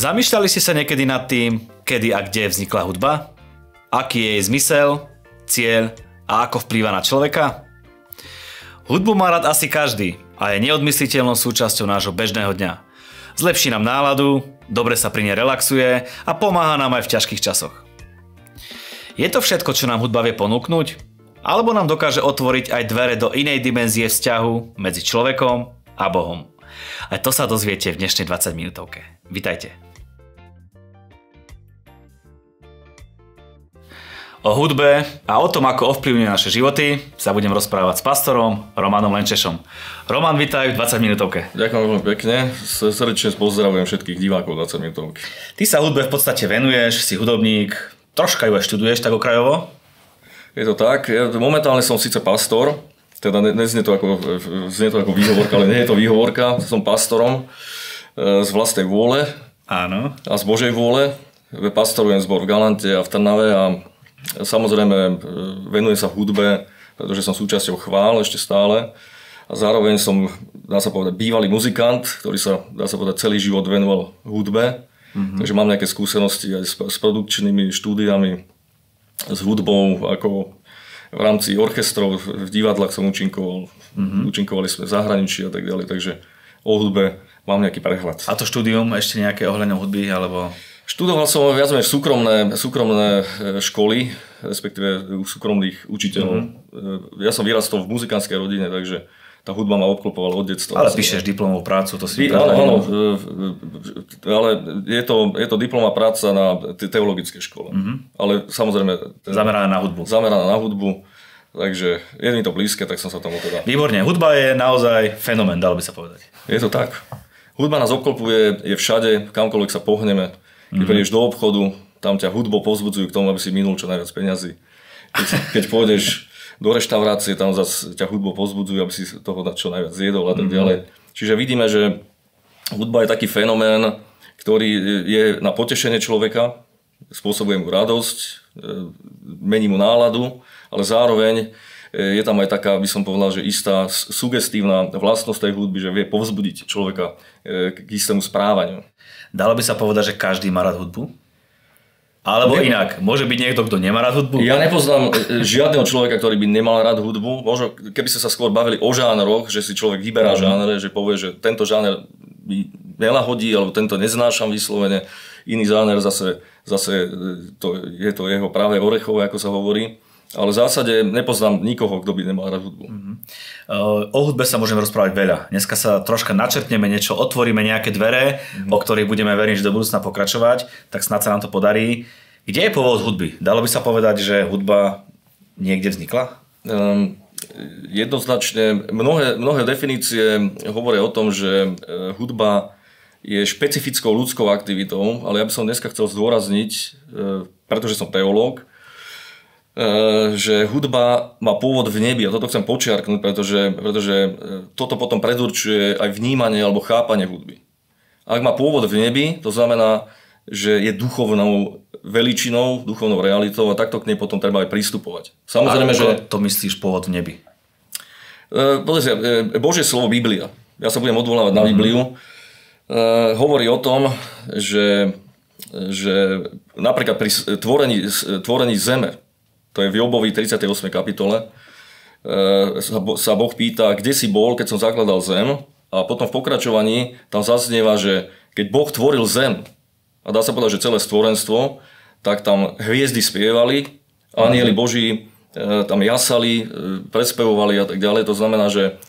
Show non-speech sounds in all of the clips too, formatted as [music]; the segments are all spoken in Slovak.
Zamýšľali ste sa niekedy nad tým, kedy a kde vznikla hudba? Aký je jej zmysel, cieľ a ako vplýva na človeka? Hudbu má rád asi každý a je neodmysliteľnou súčasťou nášho bežného dňa. Zlepší nám náladu, dobre sa pri nej relaxuje a pomáha nám aj v ťažkých časoch. Je to všetko, čo nám hudba vie ponúknuť? Alebo nám dokáže otvoriť aj dvere do inej dimenzie vzťahu medzi človekom a Bohom? A to sa dozviete v dnešnej 20 minútovke. Vitajte. O hudbe a o tom, ako ovplyvňuje naše životy, sa budem rozprávať s pastorom Romanom Lenčešom. Roman, vitaj v 20 minútovke. Ďakujem veľmi pekne. Srdečne pozdravujem všetkých divákov 20 minútovky. Ty sa hudbe v podstate venuješ, si hudobník, troška ju aj študuješ tak okrajovo? Je to tak. Ja momentálne som síce pastor, teda neznie to ako, znie to ako výhovorka, ale nie je to výhovorka. Som pastorom e, z vlastnej vôle. Áno. A z Božej vôle. Pastorujem zbor v Galante a v Trnave a samozrejme e, venujem sa hudbe, pretože som súčasťou chvál ešte stále. A zároveň som, dá sa povedať, bývalý muzikant, ktorý sa, dá sa povedať, celý život venoval hudbe. Mm-hmm. Takže mám nejaké skúsenosti aj s, s produkčnými štúdiami, s hudbou, ako v rámci orchestrov, v divadlách som účinkoval, mm-hmm. účinkovali sme v zahraničí a tak ďalej, takže o hudbe mám nejaký prehľad. A to štúdium ešte nejaké ohľadom hudby, alebo... Študoval som viac menej súkromné, súkromné e, školy, respektíve u súkromných učiteľov. Mm-hmm. Ja som vyrastol v muzikánskej rodine, takže tá hudba ma obklopovala od detstva. Ale píšeš diplomovú prácu, to si... Áno, áno, ale je to, je to diplomová práca na teologickej škole. Mm-hmm. Ale samozrejme... Ten, zameraná na hudbu. Zameraná na hudbu. Takže je mi to blízke, tak som sa tomu teda... Výborne, hudba je naozaj fenomén, dalo by sa povedať. Je to tak. Hudba nás obklopuje, je všade, kamkoľvek sa pohneme. Keď mm-hmm. prídeš do obchodu, tam ťa hudbo pozbudzujú k tomu, aby si minul čo najviac peňazí. Keď, keď pôjdeš do reštaurácie, tam zase ťa hudbo pozbudzujú, aby si toho čo najviac zjedol a tak mhm. ďalej. Mm-hmm. Čiže vidíme, že hudba je taký fenomén, ktorý je na potešenie človeka, spôsobuje mu radosť, e, mení mu náladu, ale zároveň je tam aj taká, by som povedal, že istá sugestívna vlastnosť tej hudby, že vie povzbudiť človeka e, k istému správaniu. Dalo by sa povedať, že každý má rád hudbu? Alebo ne... inak, môže byť niekto, kto nemá rád hudbu? Ja nepoznám e, žiadneho človeka, ktorý by nemal rád hudbu. Možno keby ste sa skôr bavili o žánroch, že si človek vyberá mm. žánre, že povie, že tento žáner mi nelahodí, alebo tento neznášam vyslovene. Iný žáner zase, zase e, to, je to jeho práve orechové, ako sa hovorí. Ale v zásade nepoznám nikoho, kto by nemal rád hudbu. Uh-huh. O hudbe sa môžeme rozprávať veľa. Dneska sa troška načrtneme niečo, otvoríme nejaké dvere, uh-huh. o ktorých budeme verím, že do budúcna pokračovať, tak snad sa nám to podarí. Kde je pôvod hudby? Dalo by sa povedať, že hudba niekde vznikla? Um, jednoznačne, mnohé, mnohé definície hovoria o tom, že e, hudba je špecifickou ľudskou aktivitou, ale ja by som dneska chcel zdôrazniť, e, pretože som teológ, že hudba má pôvod v nebi a toto chcem počiarknúť, pretože, pretože e, toto potom predurčuje aj vnímanie alebo chápanie hudby. Ak má pôvod v nebi, to znamená, že je duchovnou veličinou, duchovnou realitou a takto k nej potom treba aj pristupovať. Samozrejme, že... to myslíš pôvod v nebi? E, Pozrite, Božie slovo Biblia, ja sa budem odvolávať na Bibliu, mm-hmm. hovorí o tom, že, že napríklad pri tvorení, tvorení zeme, to je v Jobovi 38. kapitole, e, sa Boh pýta, kde si bol, keď som zakladal zem a potom v pokračovaní tam zaznieva, že keď Boh tvoril zem, a dá sa povedať, že celé stvorenstvo, tak tam hviezdy spievali, anieli Boží e, tam jasali, e, predspevovali a tak ďalej. To znamená, že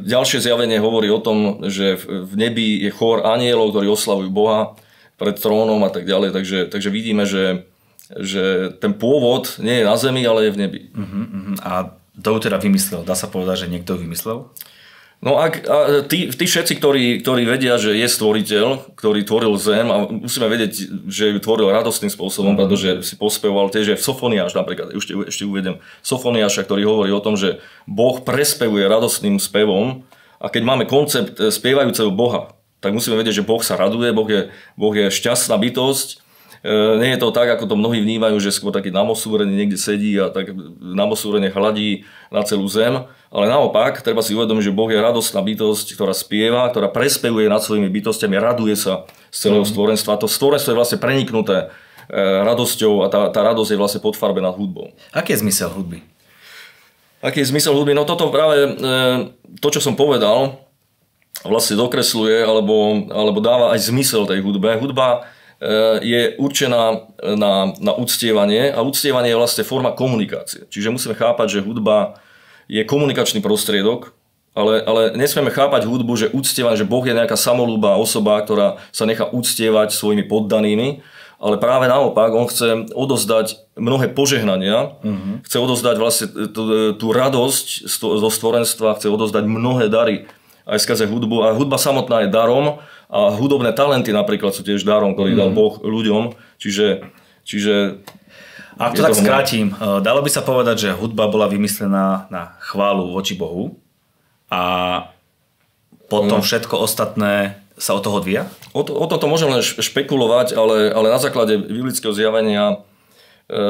ďalšie zjavenie hovorí o tom, že v nebi je chór anielov, ktorí oslavujú Boha pred trónom a tak ďalej. Takže, takže vidíme, že že ten pôvod nie je na zemi, ale je v nebi. Uh-huh, uh-huh. A to teda vymyslel? Dá sa povedať, že niekto vymyslel? No ak, a tí, tí všetci, ktorí, ktorí vedia, že je stvoriteľ, ktorý tvoril zem a musíme vedieť, že ju tvoril radostným spôsobom, mm-hmm. pretože si pospevoval tiež v Sofoniáš napríklad, ešte, ešte uvedem Sofoniáša, ktorý hovorí o tom, že Boh prespevuje radostným spevom a keď máme koncept e, spievajúceho Boha, tak musíme vedieť, že Boh sa raduje, Boh je, boh je šťastná bytosť nie je to tak, ako to mnohí vnímajú, že skôr taký namosúrený niekde sedí a tak namosúrene hladí na celú zem. Ale naopak, treba si uvedomiť, že Boh je radostná bytosť, ktorá spieva, ktorá prespevuje nad svojimi bytostiami, raduje sa z celého mm. stvorenstva. To stvorenstvo je vlastne preniknuté radosťou a tá, tá radosť je vlastne podfarbená hudbou. Aký je zmysel hudby? Aký je zmysel hudby? No toto práve, to čo som povedal, vlastne dokresluje alebo, alebo dáva aj zmysel tej hudbe. Hudba e, je určená na, na uctievanie a uctievanie je vlastne forma komunikácie. Čiže musíme chápať, že hudba je komunikačný prostriedok, ale, ale nesmieme chápať hudbu, že uctievanie, že Boh je nejaká samolúbá osoba, ktorá sa nechá uctievať svojimi poddanými, ale práve naopak, on chce odozdať mnohé požehnania, uh-huh. chce odozdať vlastne tú, tú radosť zo stvorenstva, chce odozdať mnohé dary aj skrze hudbu. A hudba samotná je darom a hudobné talenty napríklad sú tiež darom, ktorý dal mhm. Boh ľuďom. Čiže, čiže ak to tak to skrátim, eh, dalo by sa povedať, že hudba bola vymyslená na chválu voči Bohu a potom mm. všetko ostatné sa od toho odvíja? O, to, o toto môžem len špekulovať, ale, ale na základe biblického zjavenia E,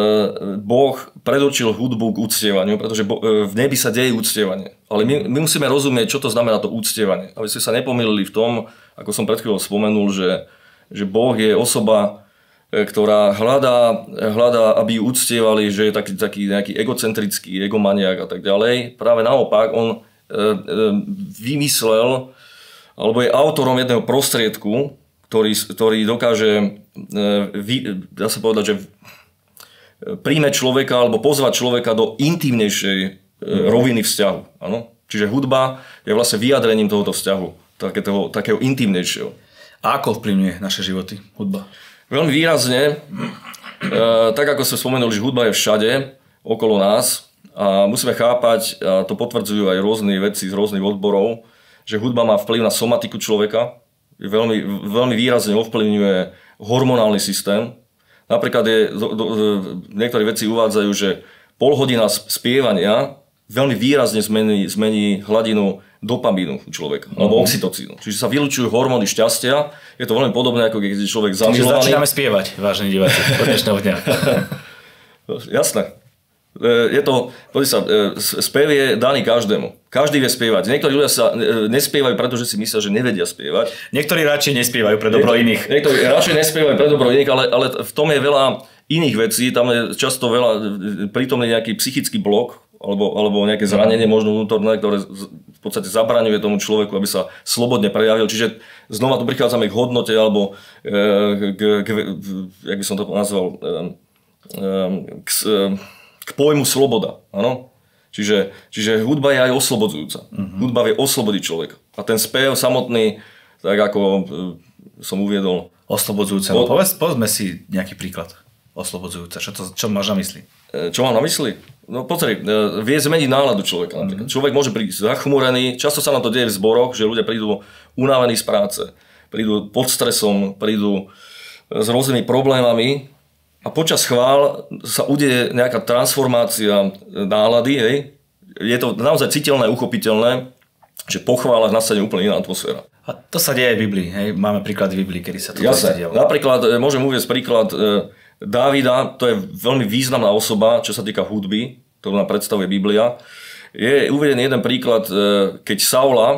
boh predurčil hudbu k úctievaniu, pretože e, v nebi sa deje úctievanie. Ale my, my musíme rozumieť, čo to znamená to úctievanie. Aby ste sa nepomýlili v tom, ako som pred chvíľou spomenul, že, že Boh je osoba, e, ktorá hľadá, hľadá, aby ju uctievali, že je taký, taký nejaký egocentrický, egomaniak a tak ďalej. Práve naopak, on vymyslel, alebo je autorom jedného prostriedku, ktorý, ktorý dokáže, dá sa povedať, že príjme človeka alebo pozvať človeka do intimnejšej e, roviny vzťahu. Ano? Čiže hudba je vlastne vyjadrením tohoto vzťahu, takého, takého intimnejšieho. A ako vplyvňuje naše životy hudba? Veľmi výrazne, [clears throat] e, tak ako sme spomenuli, že hudba je všade okolo nás a musíme chápať, a to potvrdzujú aj rôzne veci z rôznych odborov, že hudba má vplyv na somatiku človeka, veľmi, veľmi výrazne ovplyvňuje hormonálny systém, Napríklad je, do, do, niektoré veci uvádzajú, že pol hodina spievania veľmi výrazne zmení, zmení hladinu dopamínu u človeka, uh-huh. alebo oxytocínu. Čiže sa vylučujú hormóny šťastia. Je to veľmi podobné, ako keď je človek zamilovaný. Čiže začíname spievať, vážení diváci, od dnešného dňa. [laughs] Jasné. E, je to, sa, e, spev je daný každému. Každý vie spievať. Niektorí ľudia sa e, nespievajú, pretože si myslia, že nevedia spievať. Niektorí radšej nespievajú pre dobro niektorí, iných. Niektorí radšej nespievajú pre dobro iných, ale, ale v tom je veľa iných vecí. Tam je často veľa prítomný nejaký psychický blok, alebo, alebo nejaké zranenie možno vnútorné, ktoré v podstate zabraňuje tomu človeku, aby sa slobodne prejavil. Čiže znova tu prichádzame k hodnote, alebo k, k, k jak by som to nazval, k, k pojmu sloboda. Áno? Čiže, čiže hudba je aj oslobodzujúca. Uh-huh. Hudba vie oslobodiť človeka. A ten spev samotný, tak ako e, som uviedol... Oslobodzujúca. No, povedz, povedzme si nejaký príklad oslobodzujúca. Čo, to, čo máš na mysli? E, čo mám na mysli? No pozri, e, vie zmeniť náladu človeka. Napríklad. Uh-huh. Človek môže prísť zachmúrený, často sa nám to deje v zboroch, že ľudia prídu unavení z práce, prídu pod stresom, prídu s rôznymi problémami a počas chvál sa udeje nejaká transformácia nálady, hej. Je to naozaj citeľné, uchopiteľné, že po chválach nastane úplne iná atmosféra. A to sa deje aj v Biblii, hej? Máme príklad v Biblii, kedy sa to Jasne. Napríklad, e, môžem uvieť príklad Dávida, to je veľmi významná osoba, čo sa týka hudby, ktorú nám predstavuje Biblia. Je uvedený jeden príklad, e, keď Saula,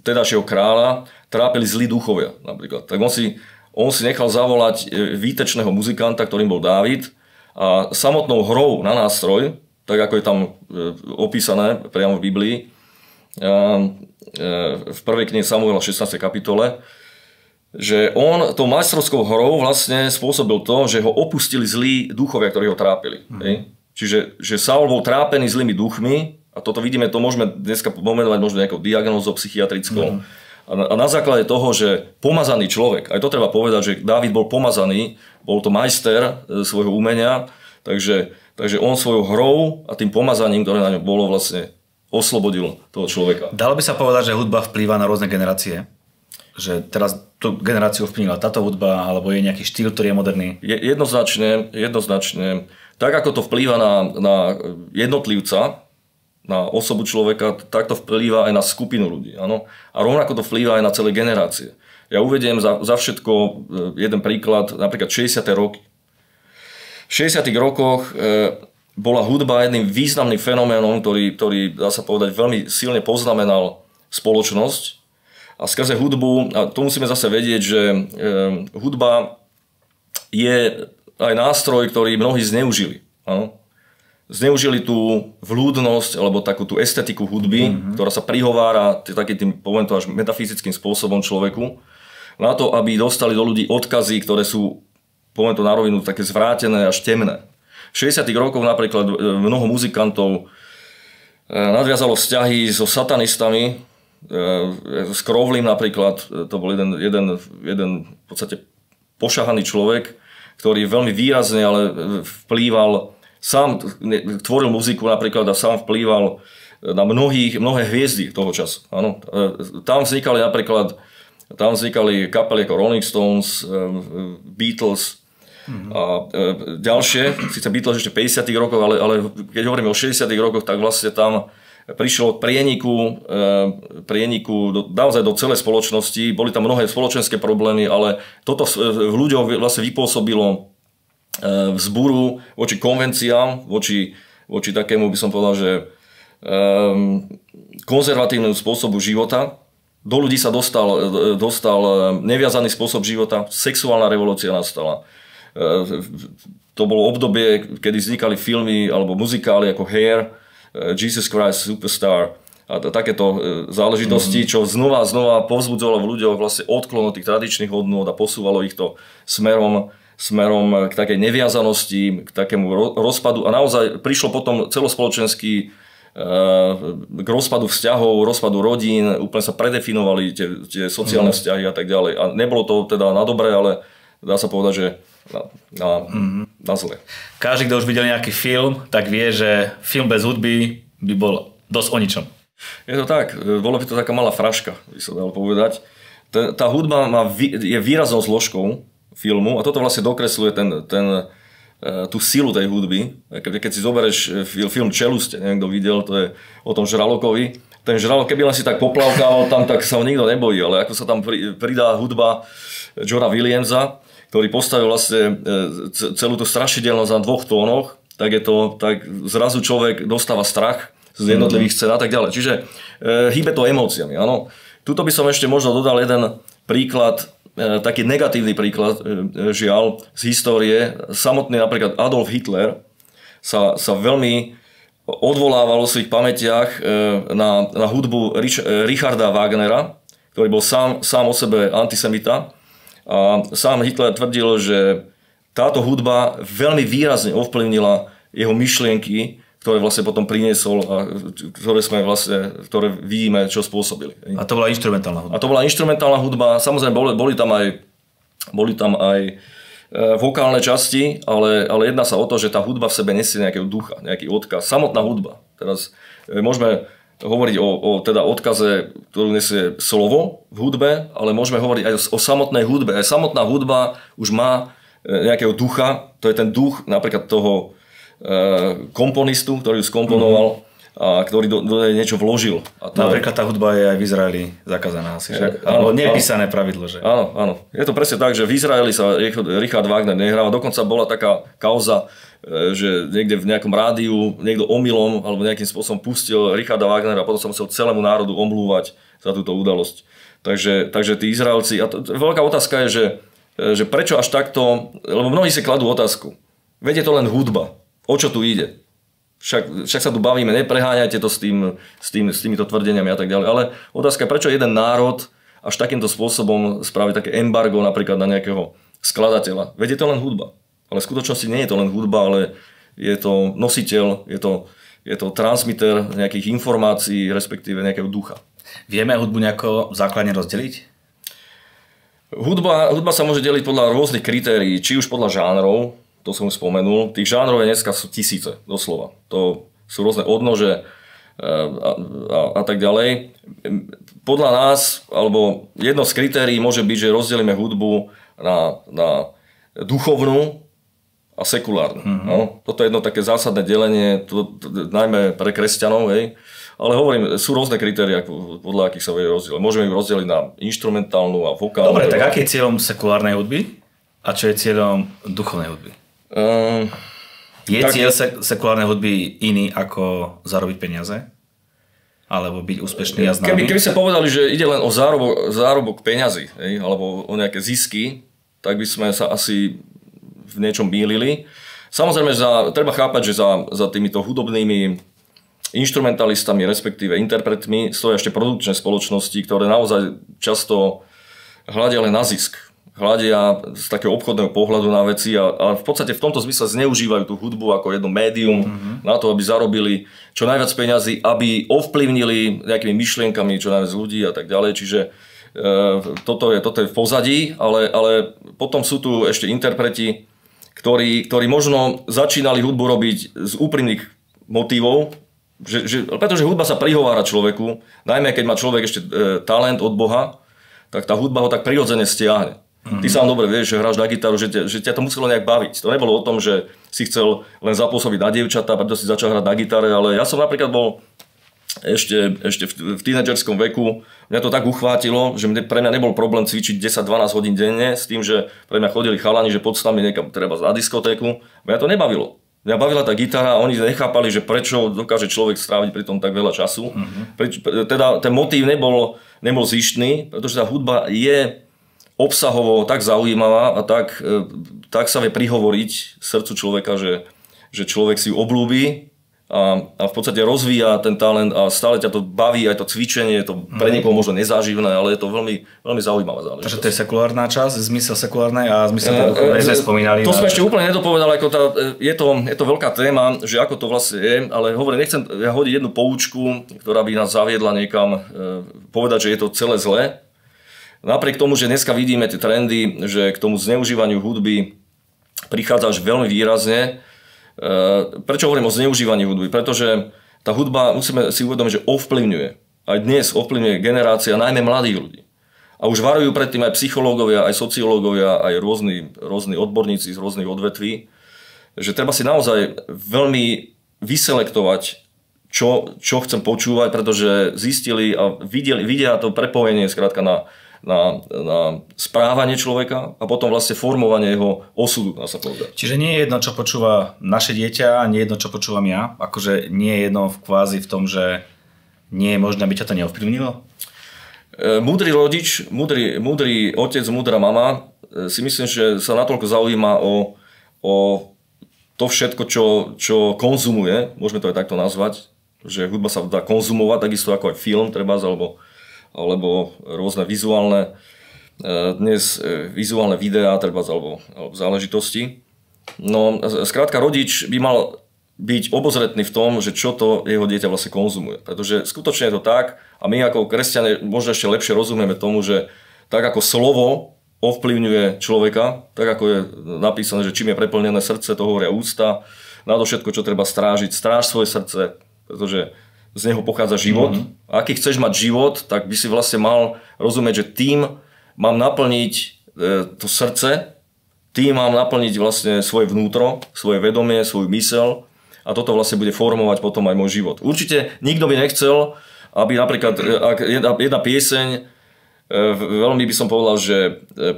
tedajšieho kráľa, trápili zlí duchovia napríklad. Tak on si on si nechal zavolať e, výtečného muzikanta, ktorým bol Dávid a samotnou hrou na nástroj, tak ako je tam e, opísané priamo v Biblii, v prvej knihe Samuela 16. kapitole, že on tou majstrovskou hrou vlastne spôsobil to, že ho opustili zlí duchovia, ktorí ho trápili. Mm. Čiže že Saul bol trápený zlými duchmi a toto vidíme, to môžeme dneska pomenovať možno nejakou diagnózou psychiatrickou. Mm a na základe toho, že pomazaný človek, aj to treba povedať, že Dávid bol pomazaný, bol to majster e, svojho umenia, takže, takže on svojou hrou a tým pomazaním, ktoré na ňom bolo, vlastne oslobodil toho človeka. Dalo by sa povedať, že hudba vplýva na rôzne generácie? Že teraz tú generáciu vplyvnila táto hudba, alebo je nejaký štýl, ktorý je moderný? Je, jednoznačne, jednoznačne. Tak ako to vplýva na, na jednotlivca, na osobu človeka, tak to vplýva aj na skupinu ľudí. Áno? A rovnako to vplýva aj na celé generácie. Ja uvediem za, za všetko e, jeden príklad, napríklad 60. roky. V 60. rokoch e, bola hudba jedným významným fenoménom, ktorý, ktorý, dá sa povedať, veľmi silne poznamenal spoločnosť. A skrze hudbu, a to musíme zase vedieť, že hudba je aj nástroj, ktorý mnohí zneužili. Áno? zneužili tú vľúdnosť alebo takú tú estetiku hudby, mm-hmm. ktorá sa prihovára takým tým, poviem to až metafyzickým spôsobom človeku, na to, aby dostali do ľudí odkazy, ktoré sú, poviem to na rovinu, také zvrátené až temné. V 60 rokoch napríklad e, mnoho muzikantov e, nadviazalo vzťahy so satanistami, s Krovlím napríklad, to bol jeden, jeden, jeden v podstate pošahaný človek, ktorý veľmi výrazne ale vplýval sám tvoril muziku napríklad a sám vplýval na mnohých, mnohé hviezdy toho času. Ano. E, tam vznikali napríklad tam vznikali kapely ako Rolling Stones, e, Beatles mm-hmm. a e, ďalšie, síce Beatles ešte 50 rokoch, ale, ale keď hovoríme o 60 rokoch, tak vlastne tam prišlo prieniku, prieniku do, naozaj do celej spoločnosti. Boli tam mnohé spoločenské problémy, ale toto v ľuďoch vlastne vypôsobilo E, vzburu voči konvenciám, voči, voči takému by som povedal, že konzervatívnemu spôsobu života. Do ľudí sa dostal, dostal neviazaný spôsob života, sexuálna revolúcia nastala. To bolo obdobie, kedy vznikali filmy alebo muzikály ako Hair, Jesus Christ Superstar a takéto záležitosti, mhm. čo znova a znova povzbudzovalo v ľuďoch vlastne odklon od tých tradičných hodnôt a posúvalo ich to smerom smerom k takej neviazanosti, k takému rozpadu a naozaj prišlo potom celospoločenský eh, k rozpadu vzťahov, rozpadu rodín, úplne sa predefinovali tie, tie sociálne mm. vzťahy a tak ďalej. A nebolo to teda na dobré, ale dá sa povedať, že na, na, mm. na zle. Každý, kto už videl nejaký film, tak vie, že film bez hudby by bol dosť o ničom. Je to tak, bolo by to taká malá fraška, by sa dalo povedať. Tá hudba má, je výraznou zložkou filmu a toto vlastne dokresluje ten, ten, e, tú silu tej hudby. Keď si zoberieš e, film Čeluste, neviem kto videl, to je o tom Žralokovi, ten žralok, keby len si tak poplavkával tam, tak sa ho nikto nebojí, ale ako sa tam pridá hudba Jora Williamsa, ktorý postavil vlastne e, celú tú strašidelnosť na dvoch tónoch, tak je to, tak zrazu človek dostáva strach z jednotlivých scén a tak ďalej. Čiže e, hýbe to emóciami, áno. Tuto by som ešte možno dodal jeden príklad E, taký negatívny príklad, e, žiaľ, z histórie. Samotný napríklad Adolf Hitler sa, sa veľmi odvolával v svojich pamätiach e, na, na hudbu Rich, Richarda Wagnera, ktorý bol sám, sám o sebe antisemita. A sám Hitler tvrdil, že táto hudba veľmi výrazne ovplyvnila jeho myšlienky ktoré vlastne potom priniesol a ktoré sme vlastne, ktoré vidíme, čo spôsobili. A to bola instrumentálna hudba. A to bola instrumentálna hudba, samozrejme boli, boli tam aj, boli tam aj e, vokálne časti, ale, ale jedná sa o to, že tá hudba v sebe nesie nejakého ducha, nejaký odkaz. Samotná hudba. Teraz e, môžeme hovoriť o, o teda odkaze, ktorú nesie slovo v hudbe, ale môžeme hovoriť aj o, o samotnej hudbe. Aj samotná hudba už má e, nejakého ducha, to je ten duch napríklad toho, Eh, komponistu, ktorý ju skomponoval a ktorý do, do niečo vložil. A to Napríklad tá hudba je aj v Izraeli zakázaná asi však. Alebo nepísané pravidlo, že? Áno, áno. Je to presne tak, že v Izraeli sa Richard Wagner nehráva. Dokonca bola taká kauza, že niekde v nejakom rádiu niekto omylom alebo nejakým spôsobom pustil Richarda Wagnera a potom sa musel celému národu omlúvať za túto udalosť. Takže, takže tí Izraelci, a to, veľká otázka je, že, eh, že prečo až takto, lebo mnohí si kladú otázku. Veď to len hudba. O čo tu ide? Však, však sa tu bavíme, nepreháňajte to s, tým, s, tým, s týmito tvrdeniami a tak ďalej. Ale otázka, prečo jeden národ až takýmto spôsobom spraví také embargo napríklad na nejakého skladateľa. Veď to len hudba. Ale v skutočnosti nie je to len hudba, ale je to nositeľ, je to, je to transmiter nejakých informácií, respektíve nejakého ducha. Vieme hudbu nejako základne rozdeliť? Hudba, hudba sa môže deliť podľa rôznych kritérií, či už podľa žánrov, to som spomenul. Tých žánrov je dneska sú tisíce, doslova. To sú rôzne odnože e, a, a, a tak ďalej. Podľa nás, alebo jedno z kritérií môže byť, že rozdelíme hudbu na, na duchovnú a sekulárnu. Mm-hmm. No, toto je jedno také zásadné delenie, to, to, najmä pre kresťanov. Hej. Ale hovorím, sú rôzne kritéria, podľa akých sa vie rozdeliť. Môžeme ich rozdeliť na instrumentálnu a vokálnu. Dobre, tak aký je cieľom sekulárnej hudby a čo je cieľom duchovnej hudby? Um, je tak... cieľ sek- sekulárnej hudby iný ako zarobiť peniaze? Alebo byť úspešný a známy? Keby, keby sa povedali, že ide len o zárobok, zárobok peňazí, alebo o nejaké zisky, tak by sme sa asi v niečom mýlili. Samozrejme, za, treba chápať, že za, za týmito hudobnými instrumentalistami, respektíve interpretmi, stojí ešte produkčné spoločnosti, ktoré naozaj často hľadia len na zisk. Hľadia z takého obchodného pohľadu na veci a, a v podstate v tomto zmysle zneužívajú tú hudbu ako jedno médium mm-hmm. na to, aby zarobili čo najviac peňazí, aby ovplyvnili nejakými myšlienkami čo najviac ľudí a tak ďalej. Čiže e, toto, je, toto je v pozadí, ale, ale potom sú tu ešte interpreti, ktorí, ktorí možno začínali hudbu robiť z úprimných motivov, že, že, pretože hudba sa prihovára človeku, najmä keď má človek ešte e, talent od Boha, tak tá hudba ho tak prirodzene stiahne. Mm-hmm. Ty sám dobre vieš, že hráš na gitaru, že, te, že ťa to muselo nejak baviť. To nebolo o tom, že si chcel len zapôsobiť na dievčatá, preto si začal hrať na gitare, ale ja som napríklad bol ešte, ešte v, v tínedžerskom veku, mňa to tak uchvátilo, že pre mňa nebol problém cvičiť 10-12 hodín denne s tým, že pre mňa chodili chalani, že poď s nami niekam treba na diskotéku. Mňa to nebavilo. Mňa bavila tá gitara a oni nechápali, že prečo dokáže človek stráviť pri tom tak veľa času. Mm-hmm. Preč, teda ten motív nebol, nebol zištný, pretože tá hudba je obsahovo tak zaujímavá a tak, e, tak sa vie prihovoriť srdcu človeka, že, že človek si ju oblúbi a, a v podstate rozvíja ten talent a stále ťa to baví, aj to cvičenie, je to pre mhm. niekoho možno nezáživné, ale je to veľmi, veľmi zaujímavá záležitosť. Takže to je sekulárna časť, zmysel sekulárnej a zmysel uh, sme spomínali. To sme ešte úplne nedopovedali, ako tá, je, to, je to veľká téma, že ako to vlastne je, ale hovorím, nechcem ja hodiť jednu poučku, ktorá by nás zaviedla niekam, povedať, že je to celé zlé. Napriek tomu, že dneska vidíme tie trendy, že k tomu zneužívaniu hudby prichádza až veľmi výrazne, Eh, prečo hovorím o zneužívaní hudby? Pretože tá hudba, musíme si uvedomiť, že ovplyvňuje. Aj dnes ovplyvňuje generácia najmä mladých ľudí. A už varujú predtým aj psychológovia, aj sociológovia, aj rôzni, rôzni odborníci z rôznych odvetví, že treba si naozaj veľmi vyselektovať, čo, čo chcem počúvať, pretože zistili a videli, vidia to prepojenie skrátka na, na, na správanie človeka a potom vlastne formovanie jeho osudu, dá sa povedať. Čiže nie je jedno, čo počúva naše dieťa, nie je jedno, čo počúvam ja. Akože nie je jedno v kvázi v tom, že nie je možné, aby ťa to neovplyvnilo? E, múdry rodič, múdry, múdry otec, múdra mama e, si myslím, že sa natoľko zaujíma o, o to všetko, čo, čo konzumuje, môžeme to aj takto nazvať, že hudba sa dá konzumovať, takisto ako aj film, treba, alebo alebo rôzne vizuálne, e, dnes e, vizuálne videá treba, alebo, alebo záležitosti. No, skrátka, rodič by mal byť obozretný v tom, že čo to jeho dieťa vlastne konzumuje. Pretože skutočne je to tak a my ako kresťania možno ešte lepšie rozumieme tomu, že tak ako slovo ovplyvňuje človeka, tak ako je napísané, že čím je preplnené srdce, to hovoria ústa, na to všetko, čo treba strážiť, stráž svoje srdce, pretože z neho pochádza život. Mm-hmm. A aký chceš mať život, tak by si vlastne mal rozumieť, že tým mám naplniť e, to srdce, tým mám naplniť vlastne svoje vnútro, svoje vedomie, svoj mysel a toto vlastne bude formovať potom aj môj život. Určite nikto by nechcel, aby napríklad e, ak jedna, jedna pieseň, e, veľmi by som povedal, že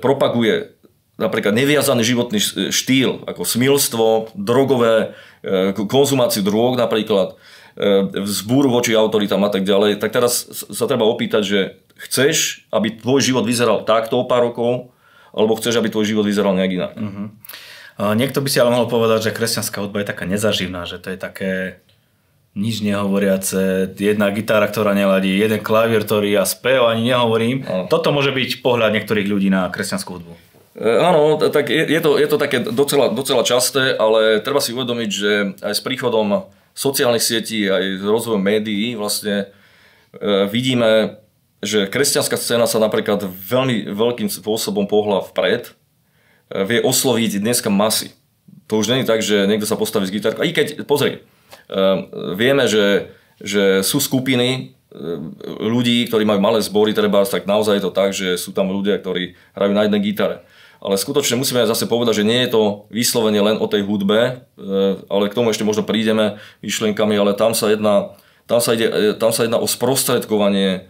propaguje napríklad neviazaný životný štýl, ako smilstvo, drogové, konzumáciu drog napríklad, E, vzbúru voči autoritám a tak ďalej, tak teraz sa treba opýtať, že chceš, aby tvoj život vyzeral takto o pár rokov, alebo chceš, aby tvoj život vyzeral nejak inak. Uh-huh. Niekto by si ale mohol povedať, že kresťanská hudba je taká nezaživná, že to je také nič nehovoriace, jedna gitara, ktorá neladí, jeden klavier, ktorý ja spev ani nehovorím. Ano. Toto môže byť pohľad niektorých ľudí na kresťanskú hudbu. E, áno, tak je, je, to, je to také docela, docela časté, ale treba si uvedomiť, že aj s príchodom sociálnych sietí, aj s rozvojom médií vlastne e, vidíme, že kresťanská scéna sa napríklad veľmi veľkým spôsobom pohla vpred, e, vie osloviť dneska masy. To už není tak, že niekto sa postaví s gitarkou. I keď, pozri, e, vieme, že, že sú skupiny ľudí, ktorí majú malé zbory, treba, tak naozaj je to tak, že sú tam ľudia, ktorí hrajú na jednej gitare ale skutočne musíme zase povedať, že nie je to vyslovene len o tej hudbe, e, ale k tomu ešte možno prídeme myšlienkami, ale tam sa jedná Tam sa, ide, e, tam sa jedná o sprostredkovanie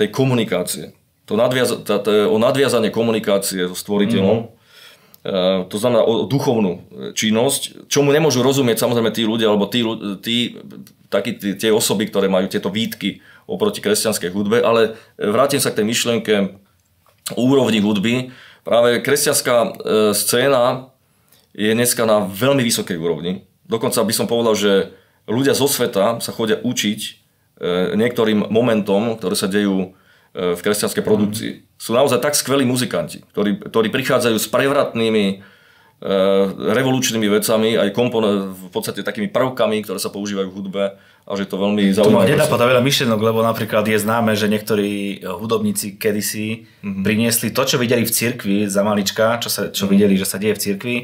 tej komunikácie. To nadviaz, tá, tá, o nadviazanie komunikácie so stvoriteľom. Mm-hmm. to znamená o duchovnú činnosť, čomu nemôžu rozumieť samozrejme tí ľudia, alebo tí, tí, takí, tí, tie osoby, ktoré majú tieto výtky oproti kresťanskej hudbe, ale vrátim sa k tej myšlienke úrovni hudby. Práve kresťanská e, scéna je dneska na veľmi vysokej úrovni. Dokonca by som povedal, že ľudia zo sveta sa chodia učiť e, niektorým momentom, ktoré sa dejú e, v kresťanskej produkcii. Sú naozaj tak skvelí muzikanti, ktorí, ktorí prichádzajú s prevratnými revolučnými vecami, aj kompon- v podstate takými prvkami, ktoré sa používajú v hudbe a že to veľmi zaujímavé. To ma nenapadá veľa myšlenok, lebo napríklad je známe, že niektorí hudobníci kedysi mm-hmm. priniesli to, čo videli v cirkvi za malička, čo, sa, čo mm-hmm. videli, že sa deje v cirkvi,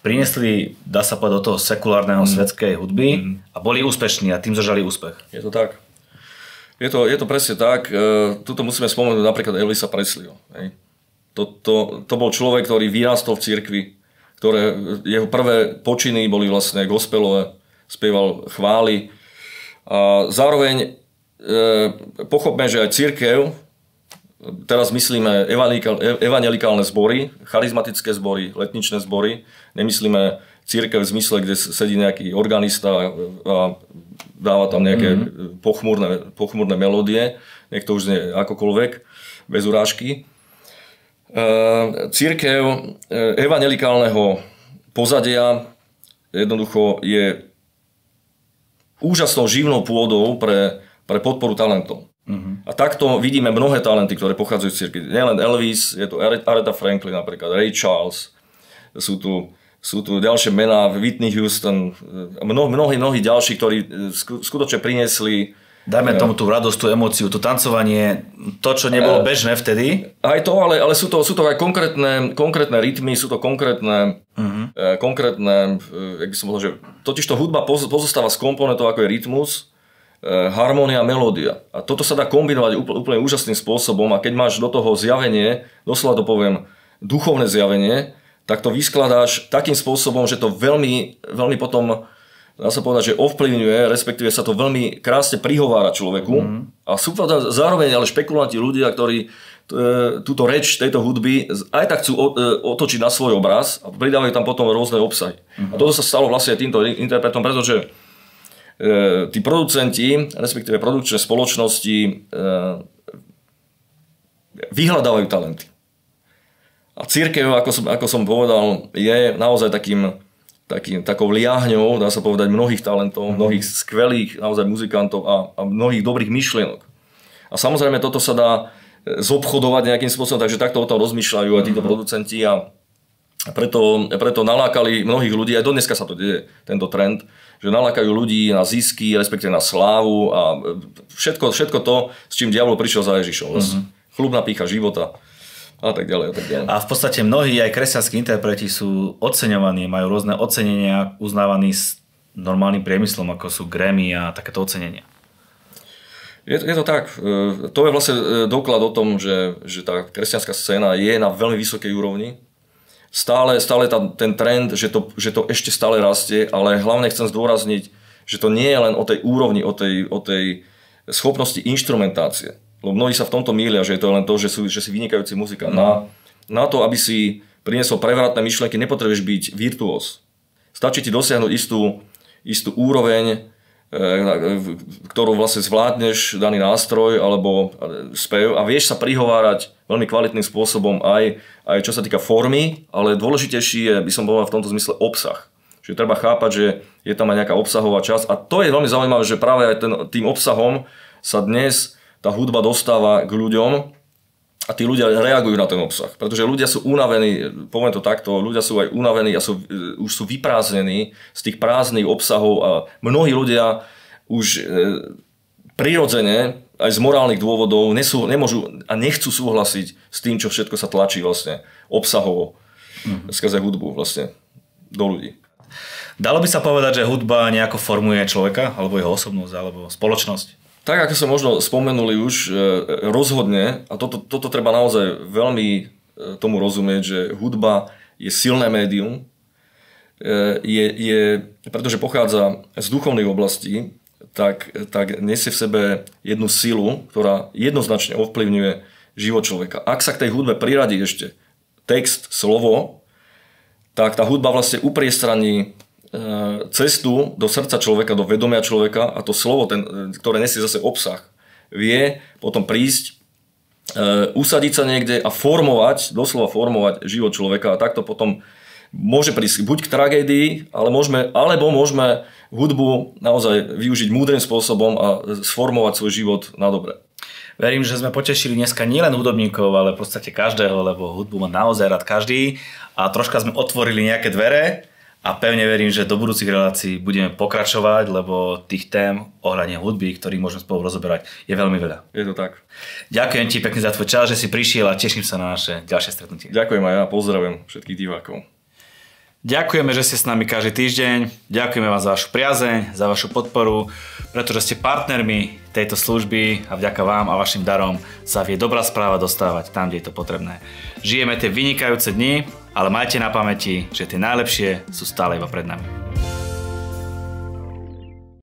priniesli, dá sa povedať, do toho sekulárneho mm. svetskej hudby mm. a boli úspešní a tým zažali úspech. Je to tak. Je to, je to presne tak. E, tuto musíme spomenúť napríklad Elvisa Presleyho. To, to, to bol človek, ktorý vyrastol v cirkvi, ktoré, jeho prvé počiny boli vlastne gospelové, spieval chvály. A zároveň e, pochopme, že aj církev teraz myslíme evangelikálne zbory, charizmatické zbory, letničné zbory, nemyslíme církev v zmysle, kde sedí nejaký organista a dáva tam nejaké mm-hmm. pochmúrne, pochmúrne melódie, nech to už nie akokoľvek, bez urážky. E, církev e, evangelikálneho pozadia jednoducho je úžasnou živnou pôdou pre, pre podporu talentov. Uh-huh. A takto vidíme mnohé talenty, ktoré pochádzajú z cirkvi. Nielen Elvis, je tu Aretha Franklin napríklad, Ray Charles, sú tu, sú tu ďalšie mená, Whitney Houston, mnoho, mnohí, mnohí ďalší, ktorí skutočne priniesli Dajme tomu tú radosť, tú emóciu, to tancovanie, to, čo nebolo e, bežné vtedy. Aj to, ale, ale sú, to, sú to aj konkrétne, konkrétne rytmy, sú to konkrétne, uh-huh. konkrétne, jak by som povedal, že totiž to hudba pozostáva z komponentov, ako je rytmus, E, harmónia, melódia. A toto sa dá kombinovať úplne, úplne úžasným spôsobom a keď máš do toho zjavenie, doslova to poviem, duchovné zjavenie, tak to vyskladáš takým spôsobom, že to veľmi, veľmi potom, dá sa povedať, že ovplyvňuje, respektíve sa to veľmi krásne prihovára človeku. Mm. A sú zároveň ale špekulanti ľudia, ktorí e, túto reč tejto hudby aj tak chcú e, otočiť na svoj obraz a pridávajú tam potom rôzne obsahy. Mm. A toto sa stalo vlastne týmto interpretom, pretože E, tí producenti, respektíve produkčné spoločnosti vyhľadávajú talenty. A církev, ako som, ako som povedal, je naozaj takým, takým, takou liahňou, dá sa povedať, mnohých talentov, mm. mnohých skvelých naozaj muzikantov a, a mnohých dobrých myšlienok. A samozrejme toto sa dá zobchodovať nejakým spôsobom, takže takto o tom rozmýšľajú aj títo mm. producenti a preto, preto nalákali mnohých ľudí, aj dneska sa to deje, tento trend, že nalákajú ľudí na zisky, respektíve na slávu a všetko, všetko to, s čím diabol prišiel za Ježišom. Mm-hmm. Chlubná pícha života a tak ďalej a tak ďalej. A v podstate mnohí aj kresťanskí interpreti sú oceňovaní, majú rôzne ocenenia uznávaní s normálnym priemyslom, ako sú Grammy a takéto ocenenia. Je, je to tak. E, to je vlastne e, doklad o tom, že, že tá kresťanská scéna je na veľmi vysokej úrovni stále, stále tá, ten trend, že to, že to ešte stále rastie, ale hlavne chcem zdôrazniť, že to nie je len o tej úrovni, o tej, o tej schopnosti inštrumentácie. Lebo mnohí sa v tomto mília, že je to len to, že, sú, že si vynikajúci muzika. Na, na to, aby si priniesol prevratné myšlienky, nepotrebuješ byť virtuós. Stačí ti dosiahnuť istú, istú úroveň, e, ktorú vlastne zvládneš daný nástroj alebo spev a vieš sa prihovárať veľmi kvalitným spôsobom aj, aj čo sa týka formy, ale dôležitejší je, by som povedal v tomto zmysle, obsah. Čiže treba chápať, že je tam aj nejaká obsahová časť a to je veľmi zaujímavé, že práve aj ten, tým obsahom sa dnes tá hudba dostáva k ľuďom a tí ľudia reagujú na ten obsah. Pretože ľudia sú unavení, poviem to takto, ľudia sú aj unavení a sú, už sú vyprázdnení z tých prázdnych obsahov a mnohí ľudia už e, prirodzene aj z morálnych dôvodov nesú, nemôžu a nechcú súhlasiť s tým, čo všetko sa tlačí vlastne obsahovo mm-hmm. skrze hudbu vlastne do ľudí. Dalo by sa povedať, že hudba nejako formuje človeka, alebo jeho osobnosť, alebo spoločnosť? Tak, ako sme možno spomenuli už, e, rozhodne, a toto, toto treba naozaj veľmi e, tomu rozumieť, že hudba je silné médium, e, je, je, pretože pochádza z duchovnej oblasti, tak, tak nesie v sebe jednu silu, ktorá jednoznačne ovplyvňuje život človeka. Ak sa k tej hudbe priradí ešte text, slovo, tak tá hudba vlastne upriestraní e, cestu do srdca človeka, do vedomia človeka a to slovo, ten, ktoré nesie zase obsah, vie potom prísť, e, usadiť sa niekde a formovať, doslova formovať život človeka. A takto potom môže prísť buď k tragédii, ale môžeme, alebo môžeme hudbu naozaj využiť múdrym spôsobom a sformovať svoj život na dobre. Verím, že sme potešili dneska nielen hudobníkov, ale v podstate každého, lebo hudbu má naozaj rád každý. A troška sme otvorili nejaké dvere a pevne verím, že do budúcich relácií budeme pokračovať, lebo tých tém ohľadne hudby, ktorých môžeme spolu rozoberať, je veľmi veľa. Je to tak. Ďakujem ti pekne za tvoj čas, že si prišiel a teším sa na naše ďalšie stretnutie. Ďakujem aj ja, pozdravujem všetkých divákov. Ďakujeme, že ste s nami každý týždeň, ďakujeme vám za vašu priazeň, za vašu podporu, pretože ste partnermi tejto služby a vďaka vám a vašim darom sa vie dobrá správa dostávať tam, kde je to potrebné. Žijeme tie vynikajúce dni, ale majte na pamäti, že tie najlepšie sú stále iba pred nami.